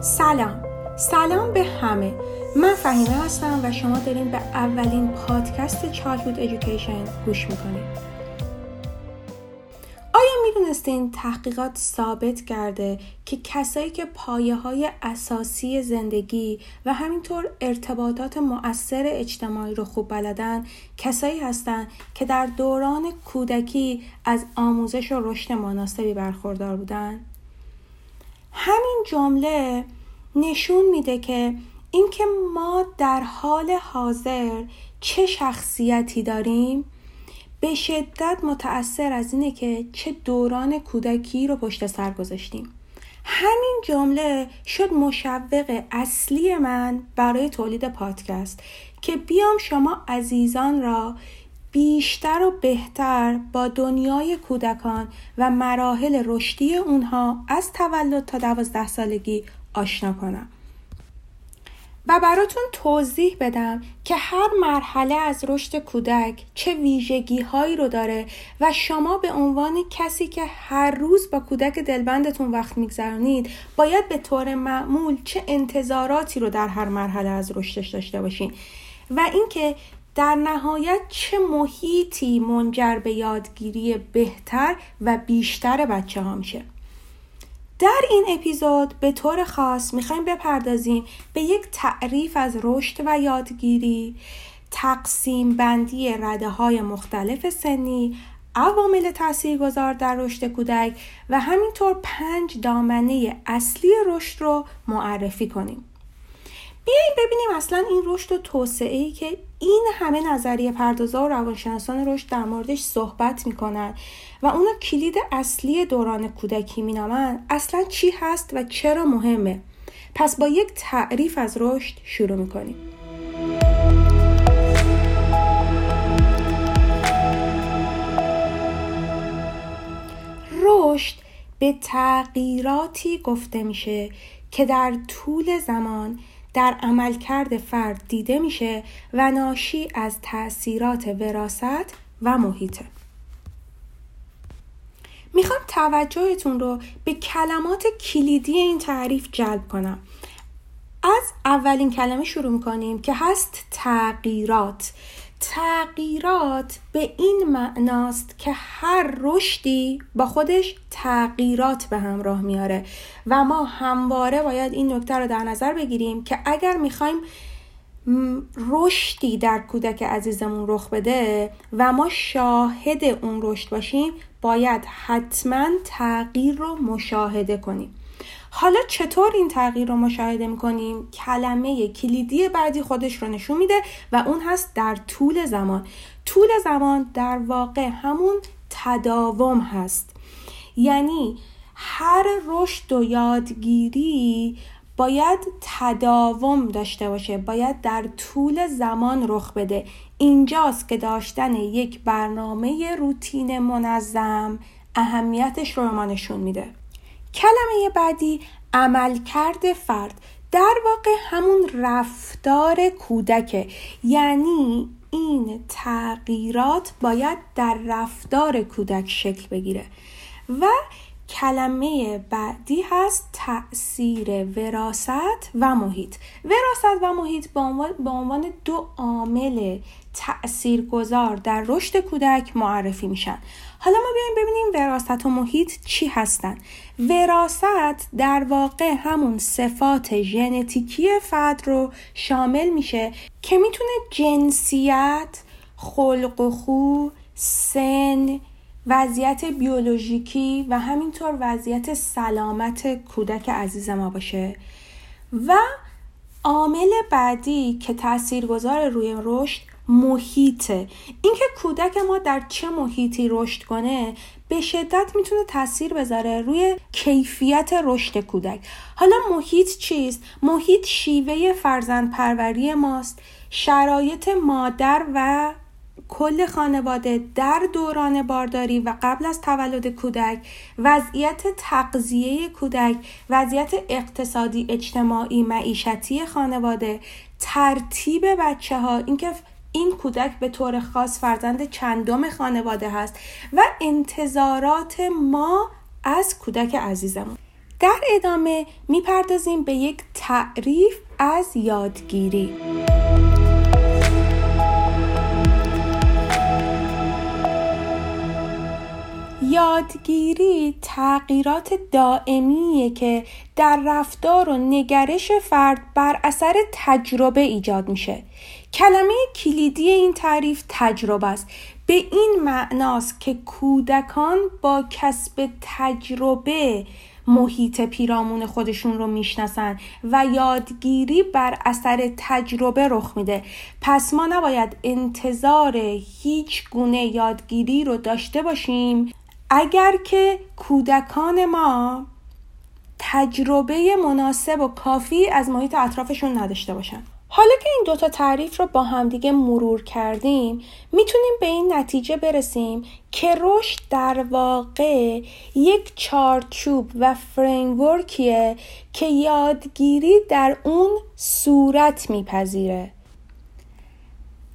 سلام. سلام به همه. من فهیمه هستم و شما دارین به اولین پادکست چایلدهود ایژوکیشن گوش می‌کنید. آیا می‌دونستین تحقیقات ثابت کرده که کسایی که پایه های اساسی زندگی و همینطور ارتباطات مؤثر اجتماعی رو خوب بلدن کسایی هستند که در دوران کودکی از آموزش و رشد مناسبی برخوردار بودن؟ همین جمله نشون میده که اینکه ما در حال حاضر چه شخصیتی داریم به شدت متأثر از اینه که چه دوران کودکی رو پشت سر گذاشتیم. همین جمله شد مشوق اصلی من برای تولید پادکست که بیام شما عزیزان را بیشتر و بهتر با دنیای کودکان و مراحل رشدی اونها از تولد تا دوازده سالگی آشنا کنم. و براتون توضیح بدم که هر مرحله از رشد کودک چه ویژگی هایی رو داره و شما به عنوان کسی که هر روز با کودک دلبندتون وقت میگذرانید باید به طور معمول چه انتظاراتی رو در هر مرحله از رشدش داشته باشین. و اینکه در نهایت چه محیطی منجر به یادگیری بهتر و بیشتر بچه ها میشه؟ در این اپیزود به طور خاص می‌خوایم بپردازیم به یک تعریف از رشد و یادگیری تقسیم بندی رده های مختلف سنی عوامل تاثیرگذار در رشد کودک و همینطور پنج دامنه اصلی رشد رو معرفی کنیم. بیایید ببینیم اصلا این رشد و توسعه ای که این همه نظریه پردازا و روانشناسان رشد در موردش صحبت می‌کنن و اونا کلید اصلی دوران کودکی مینامن اصلا چی هست و چرا مهمه؟ پس با یک تعریف از رشد شروع می‌کنیم. رشد به تغییراتی گفته میشه که در طول زمان در عملکرد فرد دیده میشه و ناشی از تاثیرات وراست و محیطه می‌خوام توجهتون رو به کلمات کلیدی این تعریف جلب کنم. از اولین کلمه شروع می‌کنیم که هست تغییرات. تغییرات به این معناست که هر رشدی با خودش تغییرات به همراه میاره. و ما همواره باید این نکته رو در نظر بگیریم که اگر می‌خوایم رشدی در کودک عزیزمون رخ بده و ما شاهد اون رشد باشیم باید حتما تغییر رو مشاهده کنیم. حالا چطور این تغییر رو مشاهده می‌کنیم؟ کلمه کلیدی بعدی خودش رو نشون میده و اون هست در طول زمان. طول زمان در واقع همون تداوم هست. یعنی هر رشد و یادگیری باید تداوم داشته باشه باید در طول زمان رخ بده. اینجاست که داشتن یک برنامه روتین منظم اهمیتش رو ما نشون میده. کلمه بعدی عملکرد فرد. در واقع همون رفتار کودکه. یعنی این تغییرات باید در رفتار کودک شکل بگیره. و کلمه بعدی هست تاثیر وراست و محیط. وراست و محیط به عنوان دو عامل تاثیرگذار در رشد کودک معرفی میشن. حالا ما بیایم ببینیم وراست و محیط چی هستن. وراست در واقع همون صفات ژنتیکی فرد رو شامل میشه که می‌تونه جنسیت خلق و خو سن وضعیت بیولوژیکی و همینطور وضعیت سلامت کودک عزیز ما باشه. و عامل بعدی که تاثیرگذار روی رشد محیطه. اینکه کودک ما در چه محیطی رشد کنه به شدت می‌تونه تاثیر بذاره روی کیفیت رشد کودک. حالا محیط چیست؟ محیط شیوه فرزند پروری ماست شرایط مادر و کل خانواده در دوران بارداری و قبل از تولد کودک وضعیت تغذیه کودک وضعیت اقتصادی اجتماعی معیشتی خانواده ترتیب بچه ها اینکه این کودک به طور خاص فرزند چندم خانواده هست و انتظارات ما از کودک عزیزمون. در ادامه می‌پردازیم به یک تعریف از یادگیری. یادگیری تغییرات دائمیه که در رفتار و نگرش فرد بر اثر تجربه ایجاد میشه. کلمه کلیدی این تعریف تجربه است. به این معناست که کودکان با کسب تجربه محیط پیرامون خودشون رو می‌شناسن و یادگیری بر اثر تجربه رخ میده. پس ما نباید انتظار هیچ گونه یادگیری رو داشته باشیم اگر که کودکان ما تجربه مناسب و کافی از محیط اطرافشون نداشته باشن. حالا که این دوتا تعریف رو با همدیگه مرور کردیم می‌تونیم به این نتیجه برسیم که رشد در واقع یک چارچوب و فریمورکیه که یادگیری در اون صورت میپذیره.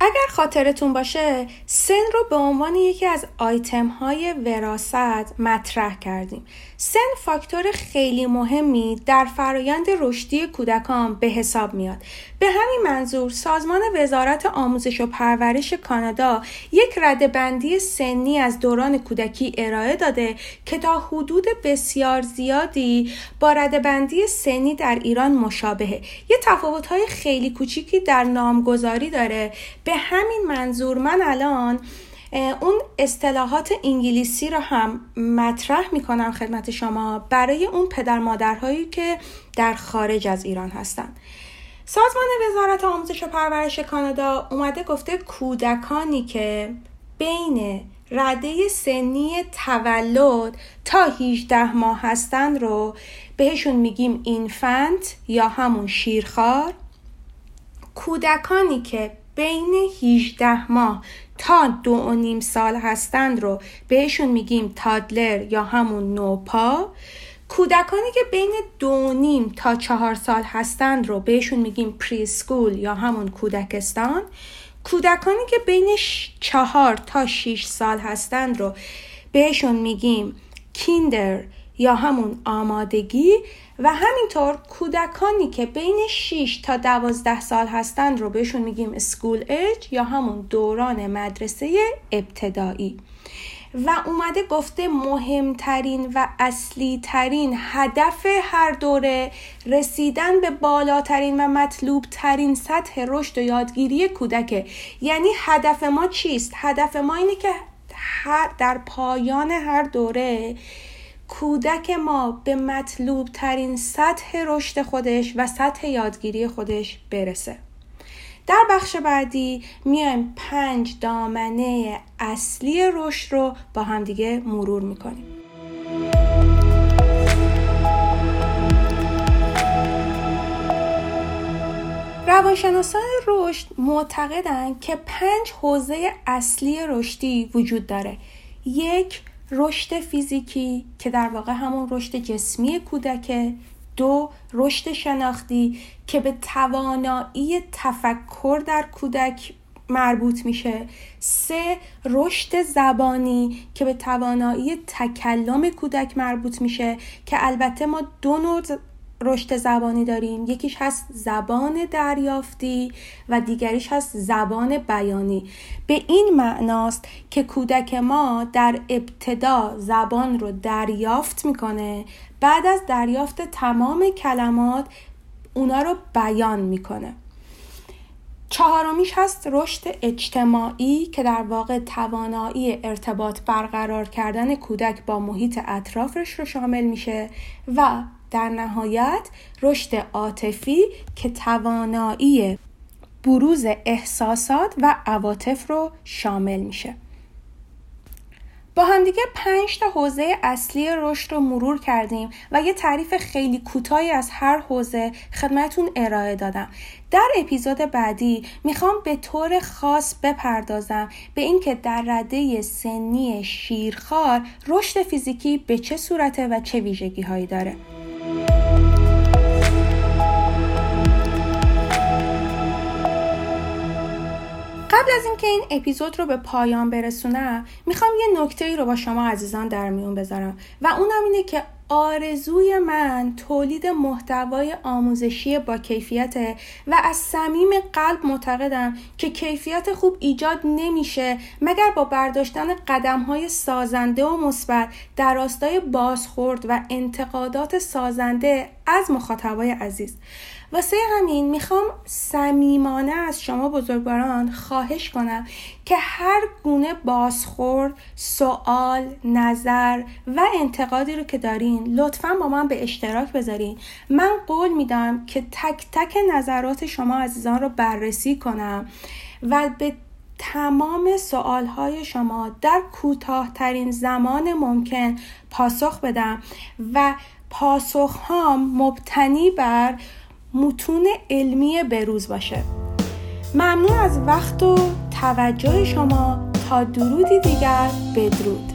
اگر خاطرتون باشه سن رو به عنوان یکی از آیتم های وراست مطرح کردیم. سن فاکتور خیلی مهمی در فرایند رشدی کودکان به حساب میاد. به همین منظور سازمان وزارت آموزش و پرورش کانادا یک بندی سنی از دوران کودکی ارائه داده که تا حدود بسیار زیادی با بندی سنی در ایران مشابهه. یه تفاوت‌های خیلی کوچیکی در نامگذاری داره. به همین منظور من الان اون اصطلاحات انگلیسی رو هم مطرح می‌کنم خدمت شما برای اون پدر مادرهایی که در خارج از ایران هستن. سازمان وزارت آموزش و پرورش کانادا اومده گفته کودکانی که بین رده سنی تولد تا 18 ماه هستند رو بهشون میگیم infant یا همون شیرخوار. کودکانی که بین 18 ماه تا دو و نیم سال هستند رو بهشون میگیم toddler یا همون نوپا کودکانی که بین دو و نیم تا چهار سال هستند رو بهشون میگیم preschool یا همون کودکستان. کودکانی که بین چهار تا 6 سال هستند رو بهشون میگیم کیندر یا همون آمادگی. و همینطور کودکانی که بین 6 تا 12 سال هستند رو بهشون میگیم سکول اج یا همون دوران مدرسه ابتدایی و اومده گفته مهمترین و اصلی ترین هدف هر دوره رسیدن به بالاترین و مطلوب ترین سطح رشد و یادگیری کودکه یعنی هدف ما چیست؟ هدف ما اینه که در پایان هر دوره کودک ما به مطلوب ترین سطح رشد خودش و سطح یادگیری خودش برسه. در بخش بعدی میایم پنج دامنه اصلی رشد رو با همدیگه مرور می‌کنیم. روانشناسان رشد معتقدند که پنج حوزه اصلی رشدی وجود داره. یک رشد فیزیکی که در واقع همون رشد جسمی کودکه. دو رشد شناختی که به توانایی تفکر در کودک مربوط میشه. سه رشد زبانی که به توانایی تکلم کودک مربوط میشه که البته ما دو نوع رشد زبانی داریم. یکیش هست زبان دریافتی و دیگریش هست زبان بیانی. به این معناست که کودک ما در ابتدا زبان رو دریافت می‌کنه. بعد از دریافت تمام کلمات اونا رو بیان می‌کنه. چهارمیش هست رشد اجتماعی که در واقع توانایی ارتباط برقرار کردن کودک با محیط اطرافش رو شامل میشه و در نهایت رشد عاطفی که توانایی بروز احساسات و عواطف رو شامل میشه. با همدیگه پنج تا حوزه اصلی رشد رو مرور کردیم و یه تعریف خیلی کوتاهی از هر حوزه خدمتون ارائه دادم. در اپیزود بعدی می‌خوام به طور خاص بپردازم به اینکه در رده سنی شیرخوار رشد فیزیکی به چه صورته و چه ویژگی هایی داره. قبل از اینکه این اپیزود رو به پایان برسونم می‌خوام یه نکته ای رو با شما عزیزان در میون بذارم و اونم اینه که آرزوی من تولید محتوای آموزشی با کیفیته و از صمیم قلب معتقدم که کیفیت خوب ایجاد نمیشه مگر با برداشتن قدم های سازنده و مثبت در راستای بازخورد و انتقادات سازنده از مخاطبای عزیز. واسه همین می‌خوام صمیمانه از شما بزرگواران خواهش کنم که هر گونه بازخورد، سوال، نظر و انتقادی رو که دارین لطفا با من به اشتراک بذارین. من قول میدم که تک تک نظرات شما عزیزان رو بررسی کنم و به تمام سوال های شما در کوتاهترین زمان ممکن پاسخ بدم و پاسخ هام مبتنی بر متون علمی بروز باشه. ممنون از وقت و توجه شما. تا درودی دیگر بدرود.